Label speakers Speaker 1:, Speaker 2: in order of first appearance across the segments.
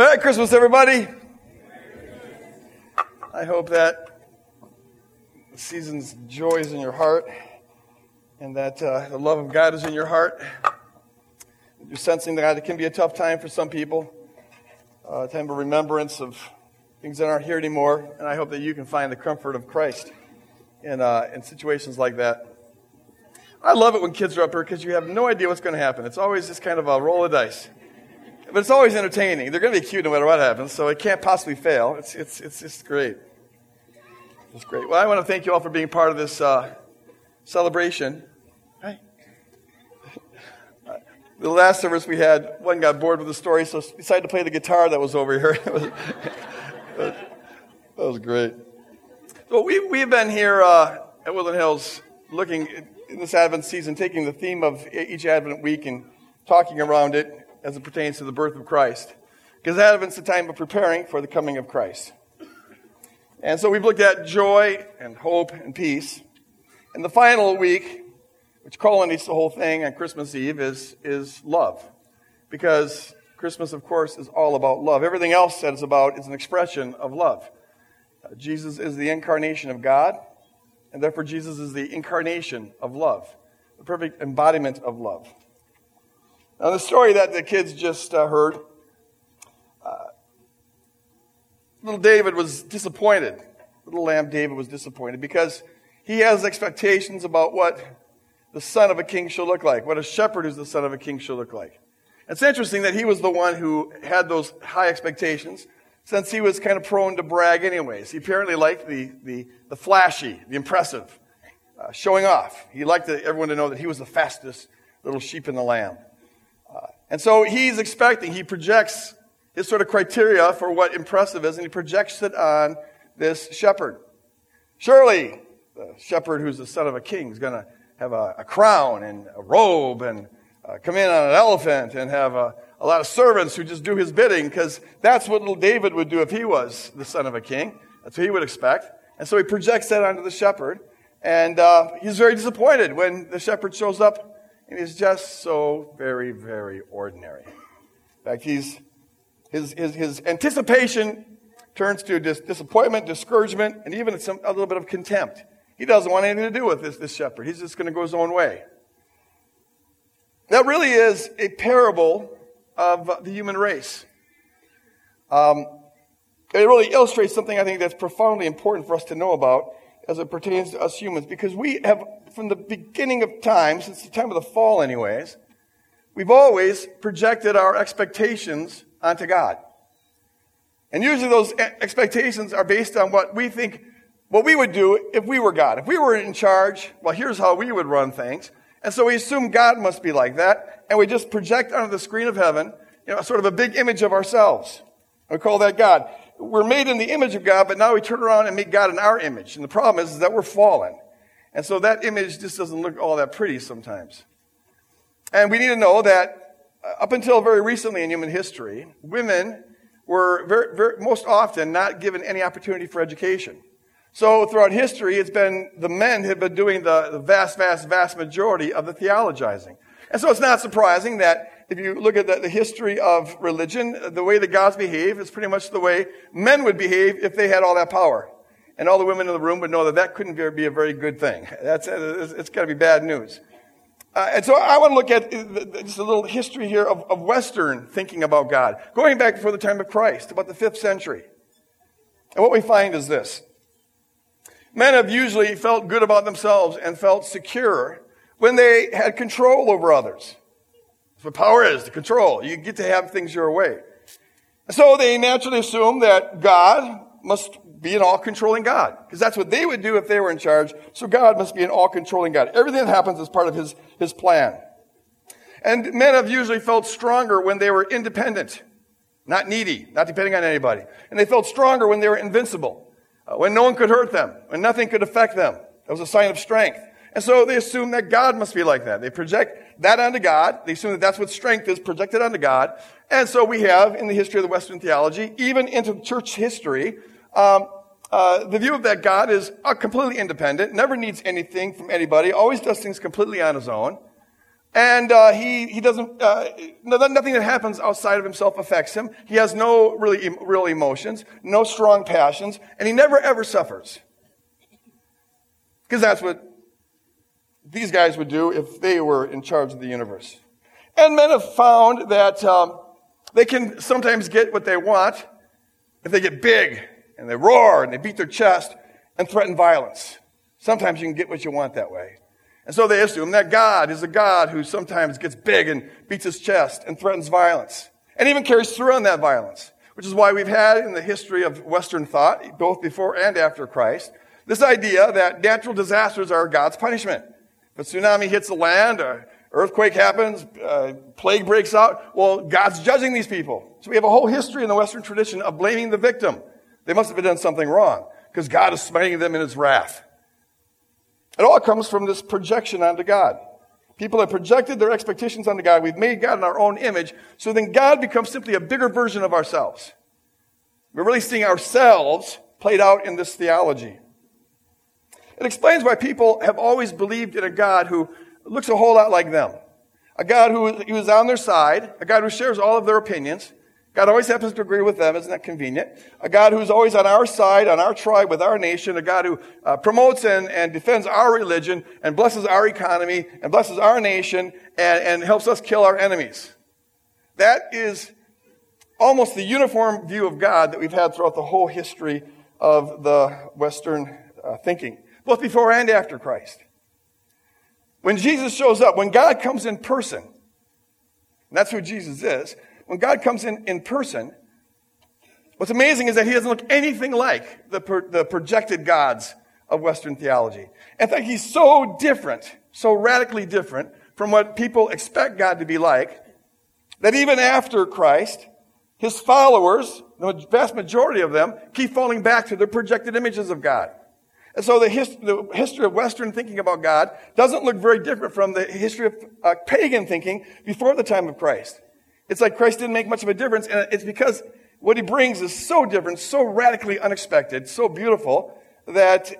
Speaker 1: Merry Christmas, everybody. I hope that the season's joy is in your heart and that uh, the love of God is in your heart. You're sensing that it can be a tough time for some people, uh, time of remembrance of things that aren't here anymore, and I hope that you can find the comfort of Christ in, uh, in situations like that. I love it when kids are up here because you have no idea what's going to happen. It's always just kind of a roll of dice. But it's always entertaining. They're going to be cute no matter what happens, so it can't possibly fail. It's, it's, it's just great. It's great. Well, I want to thank you all for being part of this uh, celebration. The last service we had, one got bored with the story, so decided to play the guitar that was over here. that was great. So we, we've been here uh, at Woodland Hills looking in this Advent season, taking the theme of each Advent week and talking around it as it pertains to the birth of Christ. Because Advent's the time of preparing for the coming of Christ. And so we've looked at joy and hope and peace. And the final week, which culminates the whole thing on Christmas Eve, is, is love. Because Christmas, of course, is all about love. Everything else that is about is an expression of love. Uh, Jesus is the incarnation of God, and therefore Jesus is the incarnation of love, the perfect embodiment of love. Now, the story that the kids just uh, heard, uh, little David was disappointed. Little lamb David was disappointed because he has expectations about what the son of a king should look like, what a shepherd who's the son of a king should look like. It's interesting that he was the one who had those high expectations since he was kind of prone to brag anyways. He apparently liked the, the, the flashy, the impressive, uh, showing off. He liked everyone to know that he was the fastest little sheep in the lamb. And so he's expecting, he projects his sort of criteria for what impressive is, and he projects it on this shepherd. Surely, the shepherd who's the son of a king is going to have a, a, crown and a robe and uh, come in on an elephant and have a, a lot of servants who just do his bidding because that's what little David would do if he was the son of a king. That's what he would expect. And so he projects that onto the shepherd. And uh, he's very disappointed when the shepherd shows up and he's just so very, very ordinary. In fact, he's, his, his, his anticipation turns to dis- disappointment, discouragement, and even some, a little bit of contempt. He doesn't want anything to do with this, this shepherd. He's just going to go his own way. That really is a parable of the human race. Um, it really illustrates something I think that's profoundly important for us to know about as it pertains to us humans because we have from the beginning of time, since the time of the fall, anyways, we've always projected our expectations onto God. And usually those expectations are based on what we think, what we would do if we were God. If we were in charge, well, here's how we would run things. And so we assume God must be like that, and we just project onto the screen of heaven, you know, sort of a big image of ourselves. We call that God. We're made in the image of God, but now we turn around and make God in our image. And the problem is, is that we're fallen. And so that image just doesn't look all that pretty sometimes. And we need to know that uh, up until very recently in human history, women were very, very, most often not given any opportunity for education. So throughout history, it's been the men have been doing the, the vast, vast, vast majority of the theologizing. And so it's not surprising that if you look at the, the, history of religion, the way the gods behave is pretty much the way men would behave if they had all that power and all the women in the room would know that that couldn't be a very good thing. That's, it's got to be bad news. Uh, and so I want to look at just a little history here of, of Western thinking about God, going back before the time of Christ, about the fifth century. And what we find is this. Men have usually felt good about themselves and felt secure when they had control over others. That's what power is, the control. You get to have things your way. So they naturally assume that God must be an all controlling God. Because that's what they would do if they were in charge. So God must be an all controlling God. Everything that happens is part of his, his plan. And men have usually felt stronger when they were independent, not needy, not depending on anybody. And they felt stronger when they were invincible, uh, when no one could hurt them, when nothing could affect them. That was a sign of strength. And so they assume that God must be like that. They project that onto God. They assume that that's what strength is, projected onto God. And so we have, in the history of the Western theology, even into church history, um, uh, the view of that God is uh, completely independent, never needs anything from anybody, always does things completely on his own. And uh, he, he doesn't, uh, nothing that happens outside of himself affects him. He has no really, real emotions, no strong passions, and he never ever suffers. Because that's what these guys would do if they were in charge of the universe. And men have found that um, they can sometimes get what they want if they get big and they roar and they beat their chest and threaten violence. Sometimes you can get what you want that way. And so they assume that God is a God who sometimes gets big and beats his chest and threatens violence and even carries through on that violence, which is why we've had in the history of Western thought, both before and after Christ, this idea that natural disasters are God's punishment. A tsunami hits the land, or earthquake happens, plague breaks out, well, God's judging these people. So we have a whole history in the Western tradition of blaming the victim. They must have done something wrong because God is smiting them in his wrath. It all comes from this projection onto God. People have projected their expectations onto God. We've made God in our own image. So then God becomes simply a bigger version of ourselves. We're really seeing ourselves played out in this theology. It explains why people have always believed in a God who looks a whole lot like them. A God who is on their side, a God who shares all of their opinions, God always happens to agree with them. Isn't that convenient? A God who's always on our side, on our tribe, with our nation. A God who uh, promotes and, and defends our religion and blesses our economy and blesses our nation and, and helps us kill our enemies. That is almost the uniform view of God that we've had throughout the whole history of the Western uh, thinking, both before and after Christ. When Jesus shows up, when God comes in person, that's who Jesus is, when God comes in in person, what's amazing is that he doesn't look anything like the, the projected gods of Western theology. In fact, he's so different, so radically different from what people expect God to be like, that even after Christ, his followers, the vast majority of them, keep falling back to their projected images of God. And so the, his, the, history of Western thinking about God doesn't look very different from the history of uh, pagan thinking before the time of Christ. It's like Christ didn't make much of a difference, and it's because what he brings is so different, so radically unexpected, so beautiful, that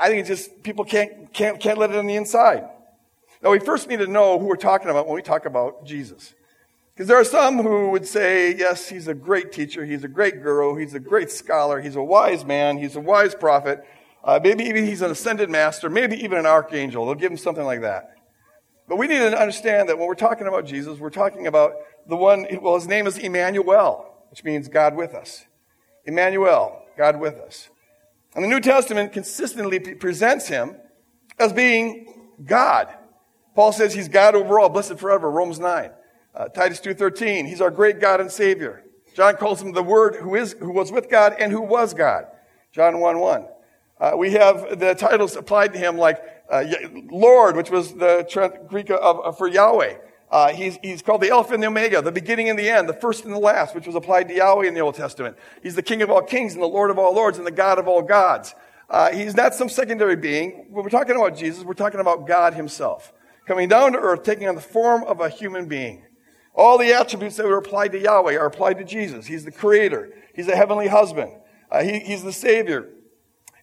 Speaker 1: I think it just, people can't, can't, can't let it on the inside. Now, we first need to know who we're talking about when we talk about Jesus. Because there are some who would say, yes, he's a great teacher, he's a great guru, he's a great scholar, he's a wise man, he's a wise prophet, uh, maybe even he's an ascended master, maybe even an archangel. They'll give him something like that. But we need to understand that when we're talking about Jesus, we're talking about the one, well, his name is Emmanuel, which means God with us. Emmanuel, God with us. And the New Testament consistently presents him as being God. Paul says he's God over all, blessed forever, Romans 9. Uh, Titus 2.13, he's our great God and Savior. John calls him the Word who is, who was with God and who was God. John 1 1. Uh, we have the titles applied to him like uh, Lord, which was the Greek of, of for Yahweh. Uh, he's, he's called the Alpha and the Omega, the beginning and the end, the first and the last, which was applied to Yahweh in the Old Testament. He's the King of all kings and the Lord of all lords and the God of all gods. Uh, he's not some secondary being. When we're talking about Jesus, we're talking about God himself. Coming down to earth, taking on the form of a human being. All the attributes that were applied to Yahweh are applied to Jesus. He's the creator. He's the heavenly husband. Uh, he, he's the savior.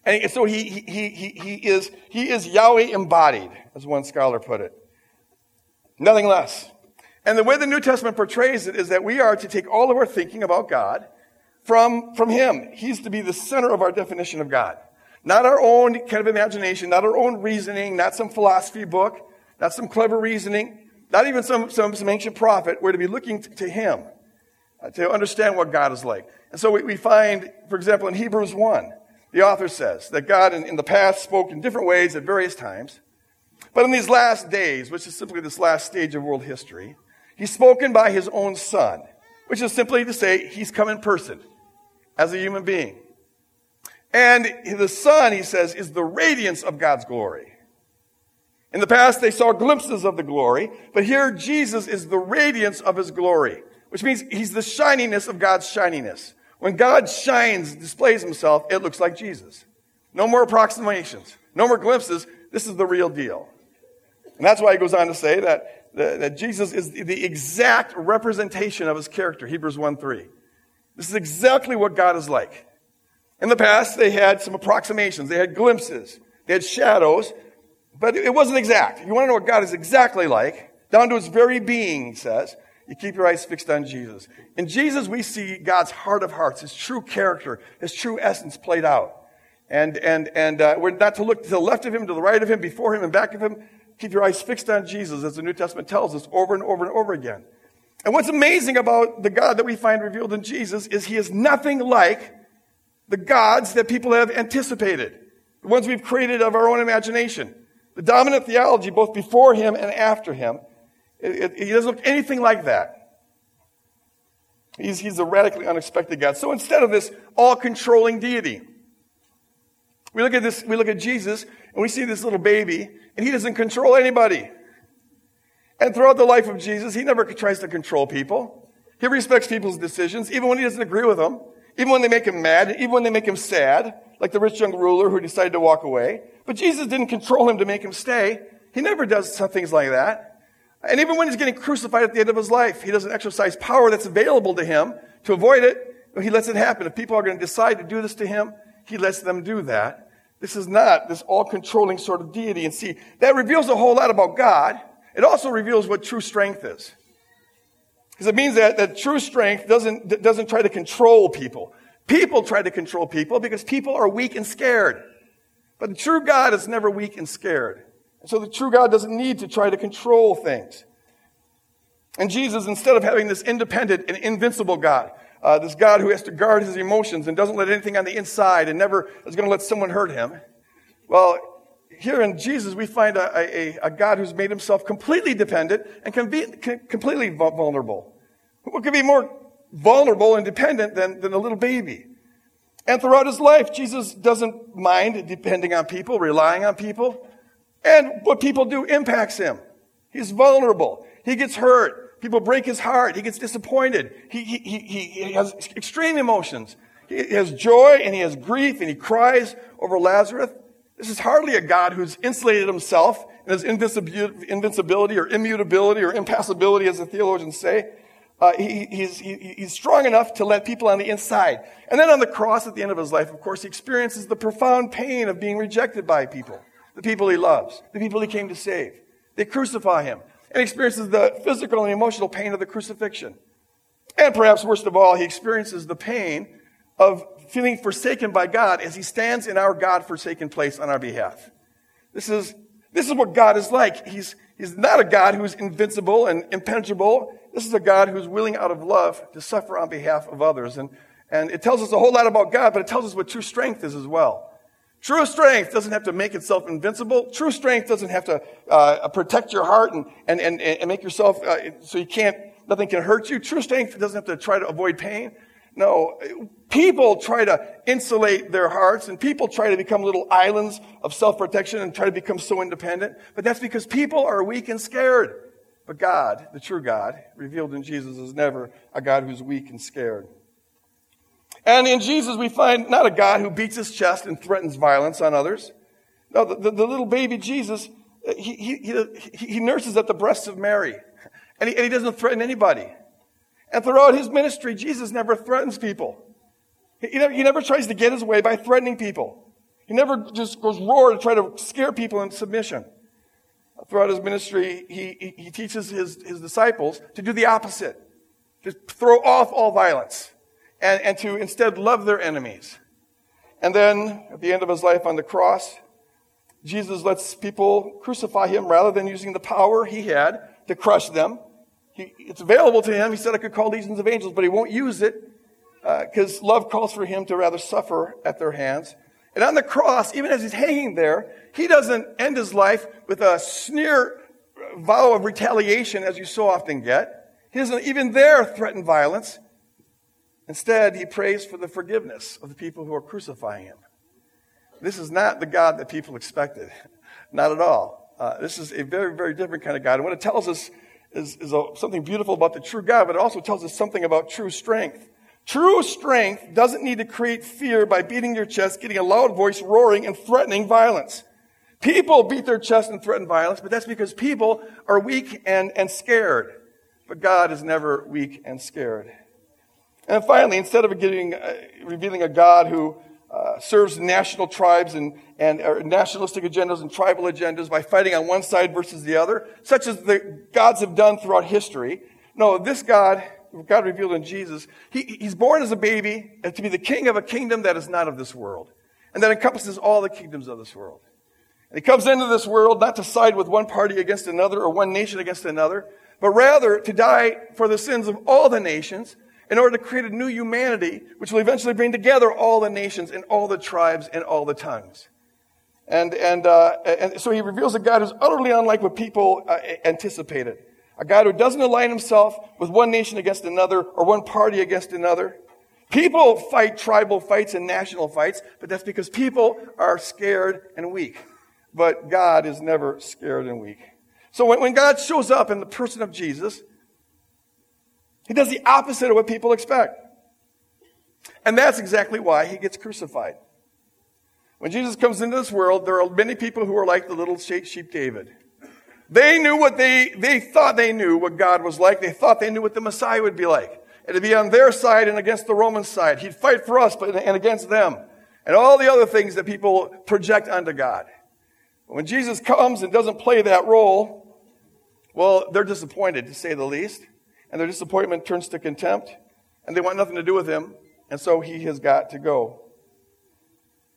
Speaker 1: And so he, he, he, he, is, he is Yahweh embodied, as one scholar put it. Nothing less. And the way the New Testament portrays it is that we are to take all of our thinking about God from, from Him. He's to be the center of our definition of God. Not our own kind of imagination, not our own reasoning, not some philosophy book, not some clever reasoning, not even some, some, some ancient prophet. We're to be looking to, to Him uh, to understand what God is like. And so we, we, find, for example, in Hebrews 1, the author says that God in, in the past spoke in different ways at various times. But in these last days, which is simply this last stage of world history, he's spoken by his own son, which is simply to say he's come in person as a human being. And the son, he says, is the radiance of God's glory. In the past, they saw glimpses of the glory, but here Jesus is the radiance of his glory, which means he's the shininess of God's shininess. When God shines, displays himself, it looks like Jesus. No more approximations, no more glimpses. This is the real deal. And that's why he goes on to say that, that Jesus is the exact representation of his character, Hebrews 1 3. This is exactly what God is like. In the past, they had some approximations, they had glimpses, they had shadows, but it wasn't exact. You want to know what God is exactly like, down to his very being, he says. You keep your eyes fixed on Jesus. In Jesus, we see God's heart of hearts, his true character, his true essence played out. And, and, and uh, we're not to look to the left of him, to the right of him, before him, and back of him. Keep your eyes fixed on Jesus, as the New Testament tells us over and over and over again. And what's amazing about the God that we find revealed in Jesus is he is nothing like the gods that people have anticipated, the ones we've created of our own imagination. The dominant theology, both before him and after him, it, it, he doesn't look anything like that. He's, he's a radically unexpected God. So instead of this all controlling deity, we look at this, we look at Jesus and we see this little baby and he doesn't control anybody. And throughout the life of Jesus, he never tries to control people. He respects people's decisions, even when he doesn't agree with them, even when they make him mad, even when they make him sad, like the rich young ruler who decided to walk away. But Jesus didn't control him to make him stay. He never does things like that. And even when he's getting crucified at the end of his life, he doesn't exercise power that's available to him to avoid it. He lets it happen. If people are going to decide to do this to him, he lets them do that. This is not this all controlling sort of deity. And see, that reveals a whole lot about God. It also reveals what true strength is. Because it means that, that true strength doesn't, doesn't try to control people. People try to control people because people are weak and scared. But the true God is never weak and scared. So the true God doesn't need to try to control things. And Jesus, instead of having this independent and invincible God, uh, this God who has to guard his emotions and doesn't let anything on the inside and never is going to let someone hurt him. Well, here in Jesus, we find a, a, a God who's made himself completely dependent and can be can, completely vulnerable. What could be more vulnerable and dependent than, than a little baby? And throughout his life, Jesus doesn't mind depending on people, relying on people. And what people do impacts him. He's vulnerable. He gets hurt. People break his heart. He gets disappointed. He, he, he, he has extreme emotions. He has joy and he has grief and he cries over Lazarus. This is hardly a God who's insulated himself in his invincibility or immutability or impassibility, as the theologians say. Uh, he, he's, he, he's strong enough to let people on the inside. And then on the cross at the end of his life, of course, he experiences the profound pain of being rejected by people, the people he loves, the people he came to save. They crucify him and experiences the physical and emotional pain of the crucifixion. And perhaps worst of all, he experiences the pain of feeling forsaken by God as he stands in our God forsaken place on our behalf. This is, this is what God is like. He's, he's not a God who's invincible and impenetrable. This is a God who's willing out of love to suffer on behalf of others. And, and it tells us a whole lot about God, but it tells us what true strength is as well. True strength doesn't have to make itself invincible. True strength doesn't have to uh, protect your heart and, and, and, and make yourself uh, so you can't, nothing can hurt you. True strength doesn't have to try to avoid pain. No, people try to insulate their hearts and people try to become little islands of self-protection and try to become so independent. But that's because people are weak and scared. But God, the true God, revealed in Jesus, is never a God who's weak and scared. And in Jesus, we find not a God who beats his chest and threatens violence on others. No, the, the, the little baby Jesus, he, he, he, he, nurses at the breasts of Mary. And he, and he doesn't threaten anybody. And throughout his ministry, Jesus never threatens people. He never, he never tries to get his way by threatening people. He never just goes roar to try to scare people into submission. Throughout his ministry, he, he, he teaches his, his disciples to do the opposite. To throw off all violence and, and to instead love their enemies. And then at the end of his life on the cross, Jesus lets people crucify him rather than using the power he had to crush them. He, it's available to him. He said I could call legions of angels, but he won't use it because uh, love calls for him to rather suffer at their hands. And on the cross, even as he's hanging there, he doesn't end his life with a sneer vow of retaliation as you so often get. He doesn't even there threaten violence. Instead, he prays for the forgiveness of the people who are crucifying him. This is not the God that people expected. Not at all. Uh, this is a very, very different kind of God. And what it tells us is, is a, something beautiful about the true God, but it also tells us something about true strength. True strength doesn't need to create fear by beating your chest, getting a loud voice, roaring, and threatening violence. People beat their chest and threaten violence, but that's because people are weak and, and scared. But God is never weak and scared. And finally, instead of getting, uh, revealing a God who uh, serves national tribes and, and nationalistic agendas and tribal agendas by fighting on one side versus the other, such as the gods have done throughout history. No, this God, God revealed in Jesus, he, he's born as a baby to be the king of a kingdom that is not of this world, and that encompasses all the kingdoms of this world. And he comes into this world not to side with one party against another or one nation against another, but rather to die for the sins of all the nations in order to create a new humanity, which will eventually bring together all the nations and all the tribes and all the tongues. And, and, uh, and so he reveals a God who's utterly unlike what people uh, anticipated. A God who doesn't align himself with one nation against another or one party against another. People fight tribal fights and national fights, but that's because people are scared and weak. But God is never scared and weak. So when, when God shows up in the person of Jesus, he does the opposite of what people expect. And that's exactly why he gets crucified. When Jesus comes into this world, there are many people who are like the little sheep David. They knew what they, they thought they knew what God was like. They thought they knew what the Messiah would be like. It'd be on their side and against the Roman side. He'd fight for us but, and against them. And all the other things that people project onto God. When Jesus comes and doesn't play that role, well, they're disappointed to say the least and their disappointment turns to contempt, and they want nothing to do with him, and so he has got to go.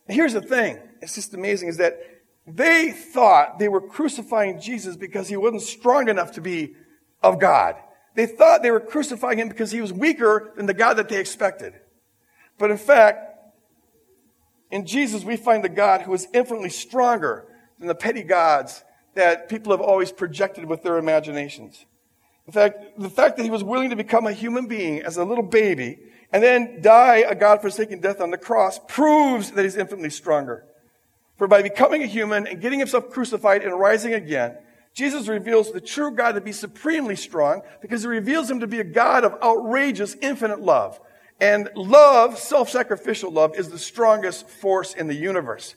Speaker 1: And here's the thing it's just amazing is that they thought they were crucifying Jesus because he wasn't strong enough to be of God. They thought they were crucifying him because he was weaker than the God that they expected. But in fact, in Jesus, we find the God who is infinitely stronger than the petty gods that people have always projected with their imaginations. In fact, the fact that he was willing to become a human being as a little baby and then die a God forsaken death on the cross proves that he's infinitely stronger. For by becoming a human and getting himself crucified and rising again, Jesus reveals the true God to be supremely strong because he reveals him to be a God of outrageous, infinite love. And love, self-sacrificial love, is the strongest force in the universe.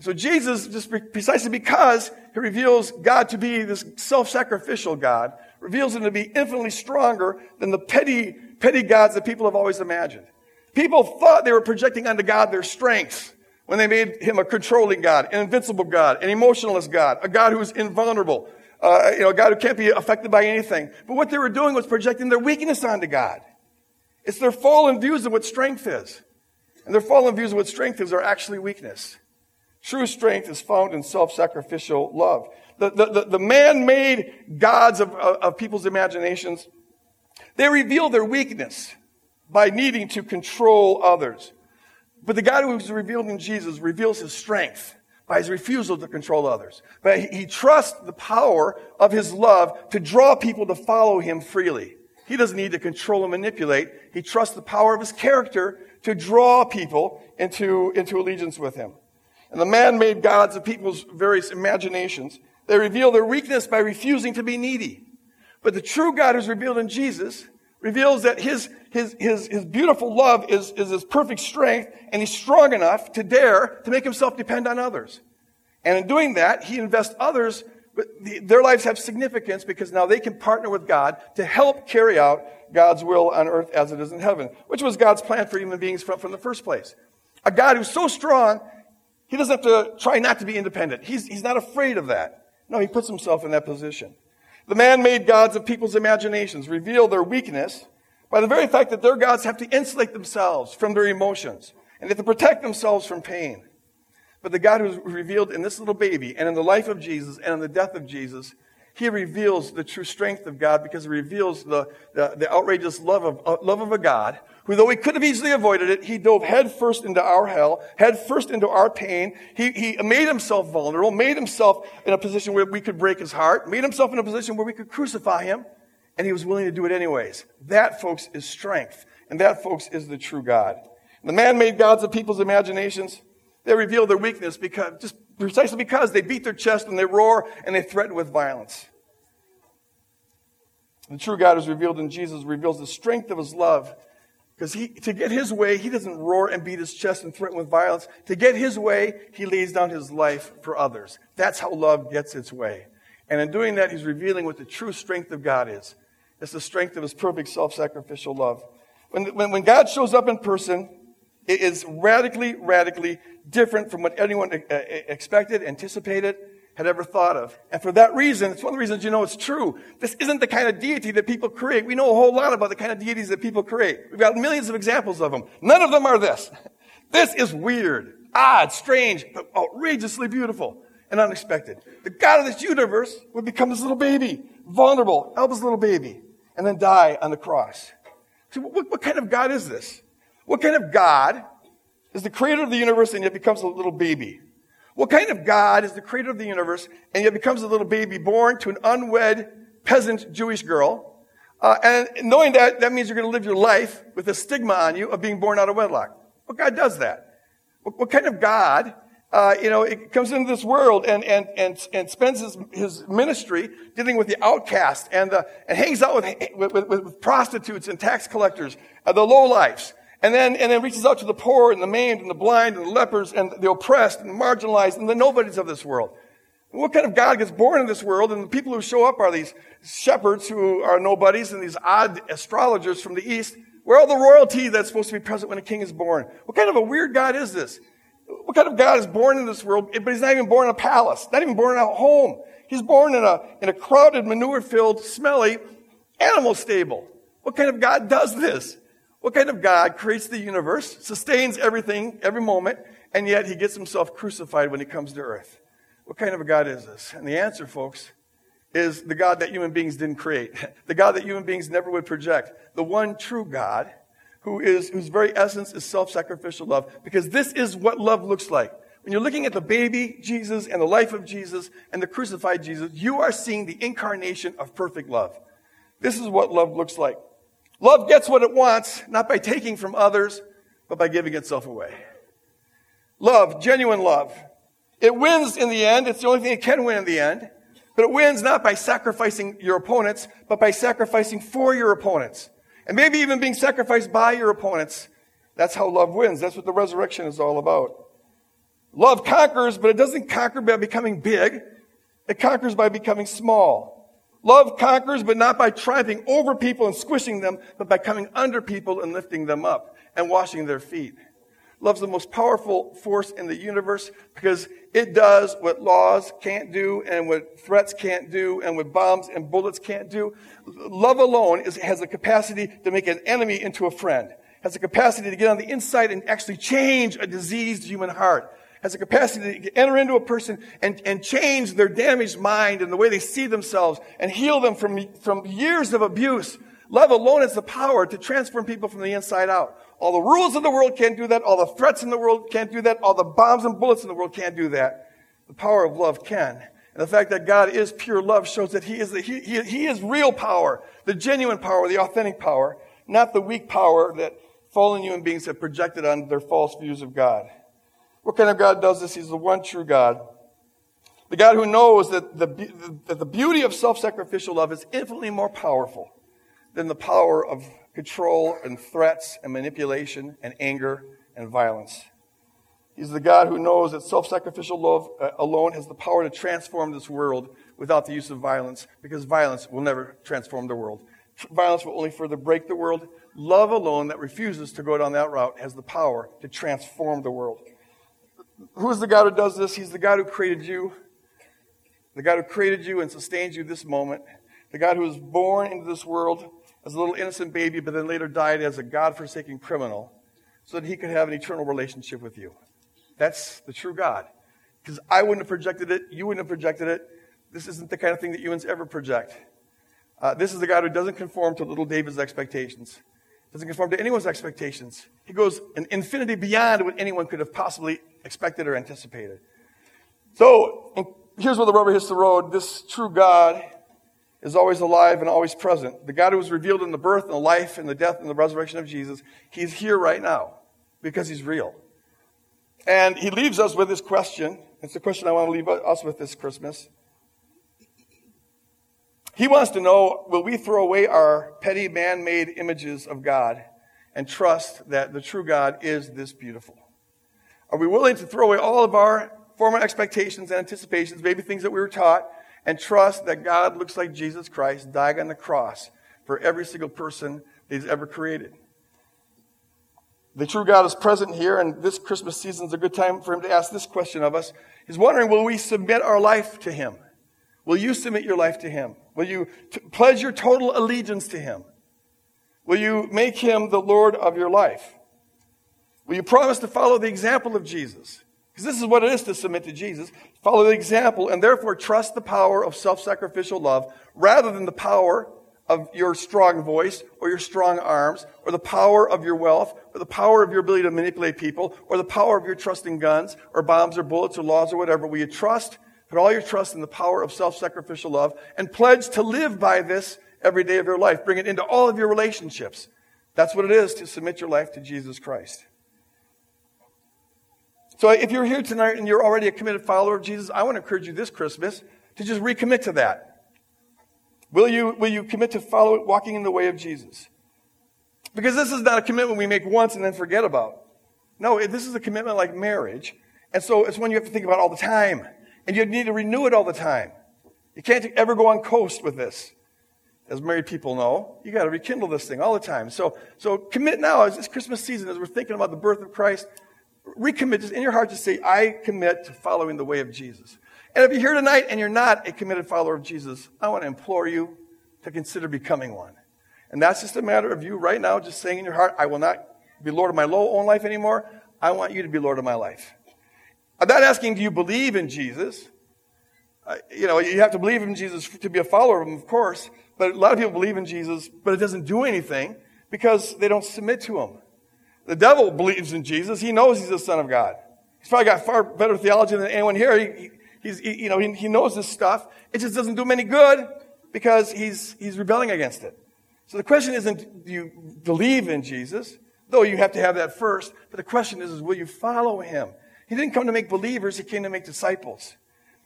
Speaker 1: So Jesus, just precisely because he reveals God to be this self-sacrificial God, reveals him to be infinitely stronger than the petty, petty gods that people have always imagined. People thought they were projecting onto God their strengths when they made him a controlling God, an invincible God, an emotionless God, a God who is invulnerable, uh, you know, a God who can't be affected by anything. But what they were doing was projecting their weakness onto God. It's their fallen views of what strength is. And their fallen views of what strength is are actually weakness. True strength is found in self-sacrificial love the, the, the, man-made gods of, of, of people's imaginations, they reveal their weakness by needing to control others. But the God who is revealed in Jesus reveals his strength by his refusal to control others. But he, he trusts the power of his love to draw people to follow him freely. He doesn't need to control and manipulate. He trusts the power of his character to draw people into, into allegiance with him. And the man-made gods of people's various imaginations they reveal their weakness by refusing to be needy. But the true God who's revealed in Jesus reveals that his, his, his, his beautiful love is, is his perfect strength, and he's strong enough to dare to make himself depend on others. And in doing that, he invests others, but their lives have significance because now they can partner with God to help carry out God's will on earth as it is in heaven, which was God's plan for human beings from, from the first place. A God who's so strong, he doesn't have to try not to be independent. He's, he's not afraid of that. No, he puts himself in that position. The man made gods of people's imaginations reveal their weakness by the very fact that their gods have to insulate themselves from their emotions and they have to protect themselves from pain. But the God who is revealed in this little baby and in the life of Jesus and in the death of Jesus he reveals the true strength of God because he reveals the, the, the outrageous love of, uh, love of a God who, though he could have easily avoided it, he dove headfirst into our hell, headfirst into our pain. He, he made himself vulnerable, made himself in a position where we could break his heart, made himself in a position where we could crucify him, and he was willing to do it anyways. That, folks, is strength. And that, folks, is the true God. The man-made gods of people's imaginations, they reveal their weakness because, just precisely because they beat their chest and they roar and they threaten with violence. The true God is revealed in Jesus, reveals the strength of his love. Because he, to get his way, he doesn't roar and beat his chest and threaten with violence. To get his way, he lays down his life for others. That's how love gets its way. And in doing that, he's revealing what the true strength of God is. It's the strength of his perfect self sacrificial love. When, when, when God shows up in person, It is radically, radically different from what anyone uh, uh, expected, anticipated, had ever thought of. And for that reason, it's one of the reasons you know it's true. This isn't the kind of deity that people create. We know a whole lot about the kind of deities that people create. We've got millions of examples of them. None of them are this. This is weird, odd, strange, but outrageously beautiful and unexpected. The God of this universe would become this little baby, vulnerable, helpless little baby, and then die on the cross. So what, what kind of God is this? What kind of God is the creator of the universe and yet becomes a little baby? What kind of God is the creator of the universe and yet becomes a little baby born to an unwed peasant Jewish girl? Uh, and knowing that, that means you're going to live your life with a stigma on you of being born out of wedlock. What God does that? What, what kind of God, uh, you know, it comes into this world and, and, and, and spends his, his ministry dealing with the outcast and, the, and hangs out with, with, with prostitutes and tax collectors, uh, the lowlifes. And then, and then reaches out to the poor and the maimed and the blind and the lepers and the oppressed and the marginalized and the nobodies of this world. What kind of God gets born in this world? And the people who show up are these shepherds who are nobodies and these odd astrologers from the east. Where all the royalty that's supposed to be present when a king is born? What kind of a weird God is this? What kind of God is born in this world? But he's not even born in a palace, not even born in a home. He's born in a, in a crowded, manure-filled, smelly animal stable. What kind of God does this? What kind of God creates the universe, sustains everything, every moment, and yet he gets himself crucified when he comes to earth? What kind of a God is this? And the answer, folks, is the God that human beings didn't create. The God that human beings never would project. The one true God who is, whose very essence is self-sacrificial love. Because this is what love looks like. When you're looking at the baby Jesus and the life of Jesus and the crucified Jesus, you are seeing the incarnation of perfect love. This is what love looks like. Love gets what it wants, not by taking from others, but by giving itself away. Love, genuine love. It wins in the end. It's the only thing it can win in the end. But it wins not by sacrificing your opponents, but by sacrificing for your opponents. And maybe even being sacrificed by your opponents. That's how love wins. That's what the resurrection is all about. Love conquers, but it doesn't conquer by becoming big. It conquers by becoming small. Love conquers, but not by triumphing over people and squishing them, but by coming under people and lifting them up and washing their feet. Love's the most powerful force in the universe because it does what laws can't do and what threats can't do and what bombs and bullets can't do. Love alone is, has the capacity to make an enemy into a friend, has the capacity to get on the inside and actually change a diseased human heart has the capacity to enter into a person and, and change their damaged mind and the way they see themselves and heal them from, from years of abuse. Love alone has the power to transform people from the inside out. All the rules of the world can't do that. All the threats in the world can't do that. All the bombs and bullets in the world can't do that. The power of love can. And the fact that God is pure love shows that He is, the, he, he, he is real power, the genuine power, the authentic power, not the weak power that fallen human beings have projected on their false views of God. What kind of God does this? He's the one true God. The God who knows that the, that the beauty of self-sacrificial love is infinitely more powerful than the power of control and threats and manipulation and anger and violence. He's the God who knows that self-sacrificial love uh, alone has the power to transform this world without the use of violence, because violence will never transform the world. Violence will only further break the world. Love alone that refuses to go down that route has the power to transform the world. Who is the God who does this? He's the God who created you, the God who created you and sustains you this moment, the God who was born into this world as a little innocent baby, but then later died as a God forsaken criminal so that he could have an eternal relationship with you. That's the true God. Because I wouldn't have projected it, you wouldn't have projected it. This isn't the kind of thing that humans ever project. Uh, this is the God who doesn't conform to little David's expectations, doesn't conform to anyone's expectations. He goes an infinity beyond what anyone could have possibly expected or anticipated. So, here's where the rubber hits the road. This true God is always alive and always present. The God who was revealed in the birth and the life and the death and the resurrection of Jesus, he's here right now because he's real. And he leaves us with this question. It's the question I want to leave us with this Christmas. He wants to know will we throw away our petty man made images of God and trust that the true God is this beautiful? Are we willing to throw away all of our former expectations and anticipations, maybe things that we were taught, and trust that God looks like Jesus Christ dying on the cross for every single person that He's ever created? The true God is present here, and this Christmas season is a good time for him to ask this question of us. He's wondering, will we submit our life to him? Will you submit your life to him? Will you t- pledge your total allegiance to him? Will you make him the Lord of your life? Will you promise to follow the example of Jesus? Because this is what it is to submit to Jesus. Follow the example and therefore trust the power of self-sacrificial love rather than the power of your strong voice or your strong arms or the power of your wealth or the power of your ability to manipulate people or the power of your trust in guns or bombs or bullets or laws or whatever. Will you trust, put all your trust in the power of self-sacrificial love and pledge to live by this every day of your life? Bring it into all of your relationships. That's what it is to submit your life to Jesus Christ. So if you're here tonight and you're already a committed follower of Jesus, I want to encourage you this Christmas to just recommit to that. Will you, will you commit to follow walking in the way of Jesus? Because this is not a commitment we make once and then forget about. No, this is a commitment like marriage. And so it's one you have to think about all the time. And you need to renew it all the time. You can't ever go on coast with this. As married people know, you got to rekindle this thing all the time. So, so commit now as this Christmas season, as we're thinking about the birth of Christ, recommit just in your heart to say, I commit to following the way of Jesus. And if you're here tonight and you're not a committed follower of Jesus, I want to implore you to consider becoming one. And that's just a matter of you right now just saying in your heart, I will not be Lord of my low own life anymore. I want you to be Lord of my life. I'm not asking, do you believe in Jesus? Uh, you know, you have to believe in Jesus to be a follower of him, of course. But a lot of people believe in Jesus, but it doesn't do anything because they don't submit to him. The devil believes in Jesus. He knows he's the Son of God. He's probably got far better theology than anyone here. He, He's, he, you know, he, he knows this stuff. It just doesn't do him any good because he's, he's rebelling against it. So the question isn't, do you believe in Jesus? Though you have to have that first. But the question is, is will you follow him? He didn't come to make believers. He came to make disciples.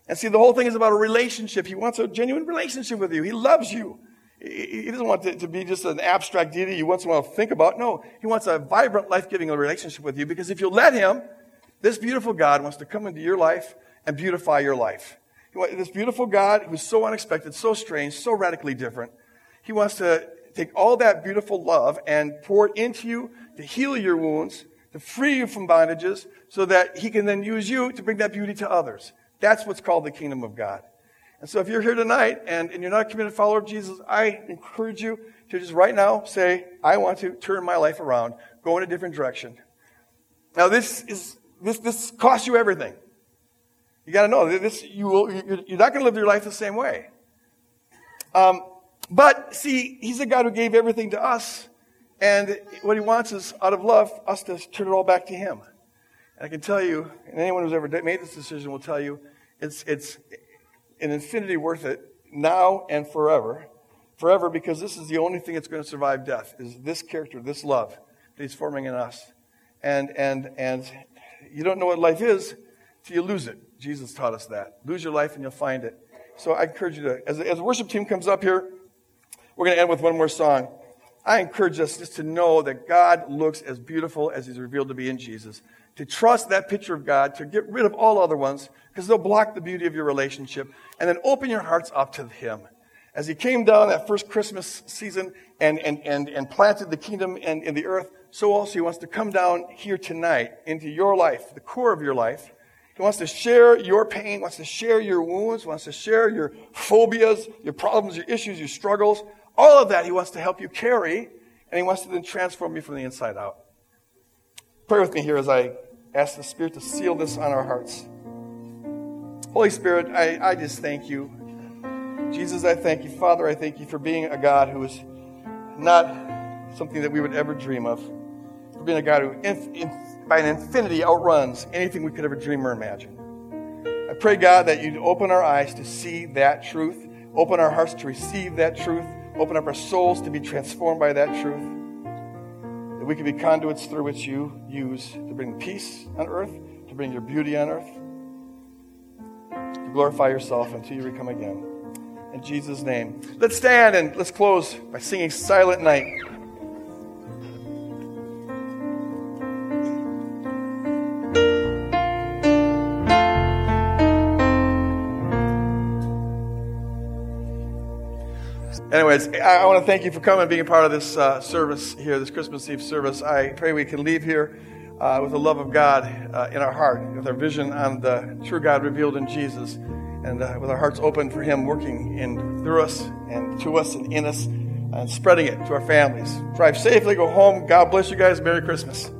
Speaker 1: And see, the whole thing is about a relationship. He wants a genuine relationship with you. He loves you. He doesn't want it to be just an abstract deity you once in a while to think about. No, he wants a vibrant, life-giving relationship with you because if you let him, this beautiful God wants to come into your life and beautify your life. This beautiful God who's so unexpected, so strange, so radically different, he wants to take all that beautiful love and pour it into you to heal your wounds, to free you from bondages, so that he can then use you to bring that beauty to others. That's what's called the kingdom of God. And so if you're here tonight and, and you're not a committed follower of Jesus, I encourage you to just right now say, I want to turn my life around, go in a different direction. Now this is, this, this costs you everything. You got to know this. You will, you're not going to live your life the same way. Um, but see, he's a God who gave everything to us, and what he wants is, out of love, us to turn it all back to him. And I can tell you, and anyone who's ever made this decision will tell you, it's it's an infinity worth it now and forever, forever, because this is the only thing that's going to survive death is this character, this love that he's forming in us, and and and you don't know what life is till you lose it. Jesus taught us that. Lose your life and you'll find it. So I encourage you to, as, as the worship team comes up here, we're going to end with one more song. I encourage us just to know that God looks as beautiful as He's revealed to be in Jesus. To trust that picture of God, to get rid of all other ones, because they'll block the beauty of your relationship, and then open your hearts up to Him. As He came down that first Christmas season and, and, and, and planted the kingdom in, in the earth, so also He wants to come down here tonight into your life, the core of your life, he wants to share your pain, wants to share your wounds, wants to share your phobias, your problems, your issues, your struggles. All of that he wants to help you carry, and he wants to then transform you from the inside out. Pray with me here as I ask the Spirit to seal this on our hearts. Holy Spirit, I, I just thank you. Jesus, I thank you. Father, I thank you for being a God who is not something that we would ever dream of. For being a God who inf- inf- by an infinity outruns anything we could ever dream or imagine. I pray, God, that you'd open our eyes to see that truth, open our hearts to receive that truth, open up our souls to be transformed by that truth, that we can be conduits through which you use to bring peace on earth, to bring your beauty on earth, to glorify yourself until you come again. In Jesus' name. Let's stand and let's close by singing Silent Night. Anyways, I, I want to thank you for coming, and being a part of this uh, service here, this Christmas Eve service. I pray we can leave here uh, with the love of God uh, in our heart, with our vision on the true God revealed in Jesus, and uh, with our hearts open for Him working in through us and to us and in us, and spreading it to our families. Drive safely, go home. God bless you guys. Merry Christmas.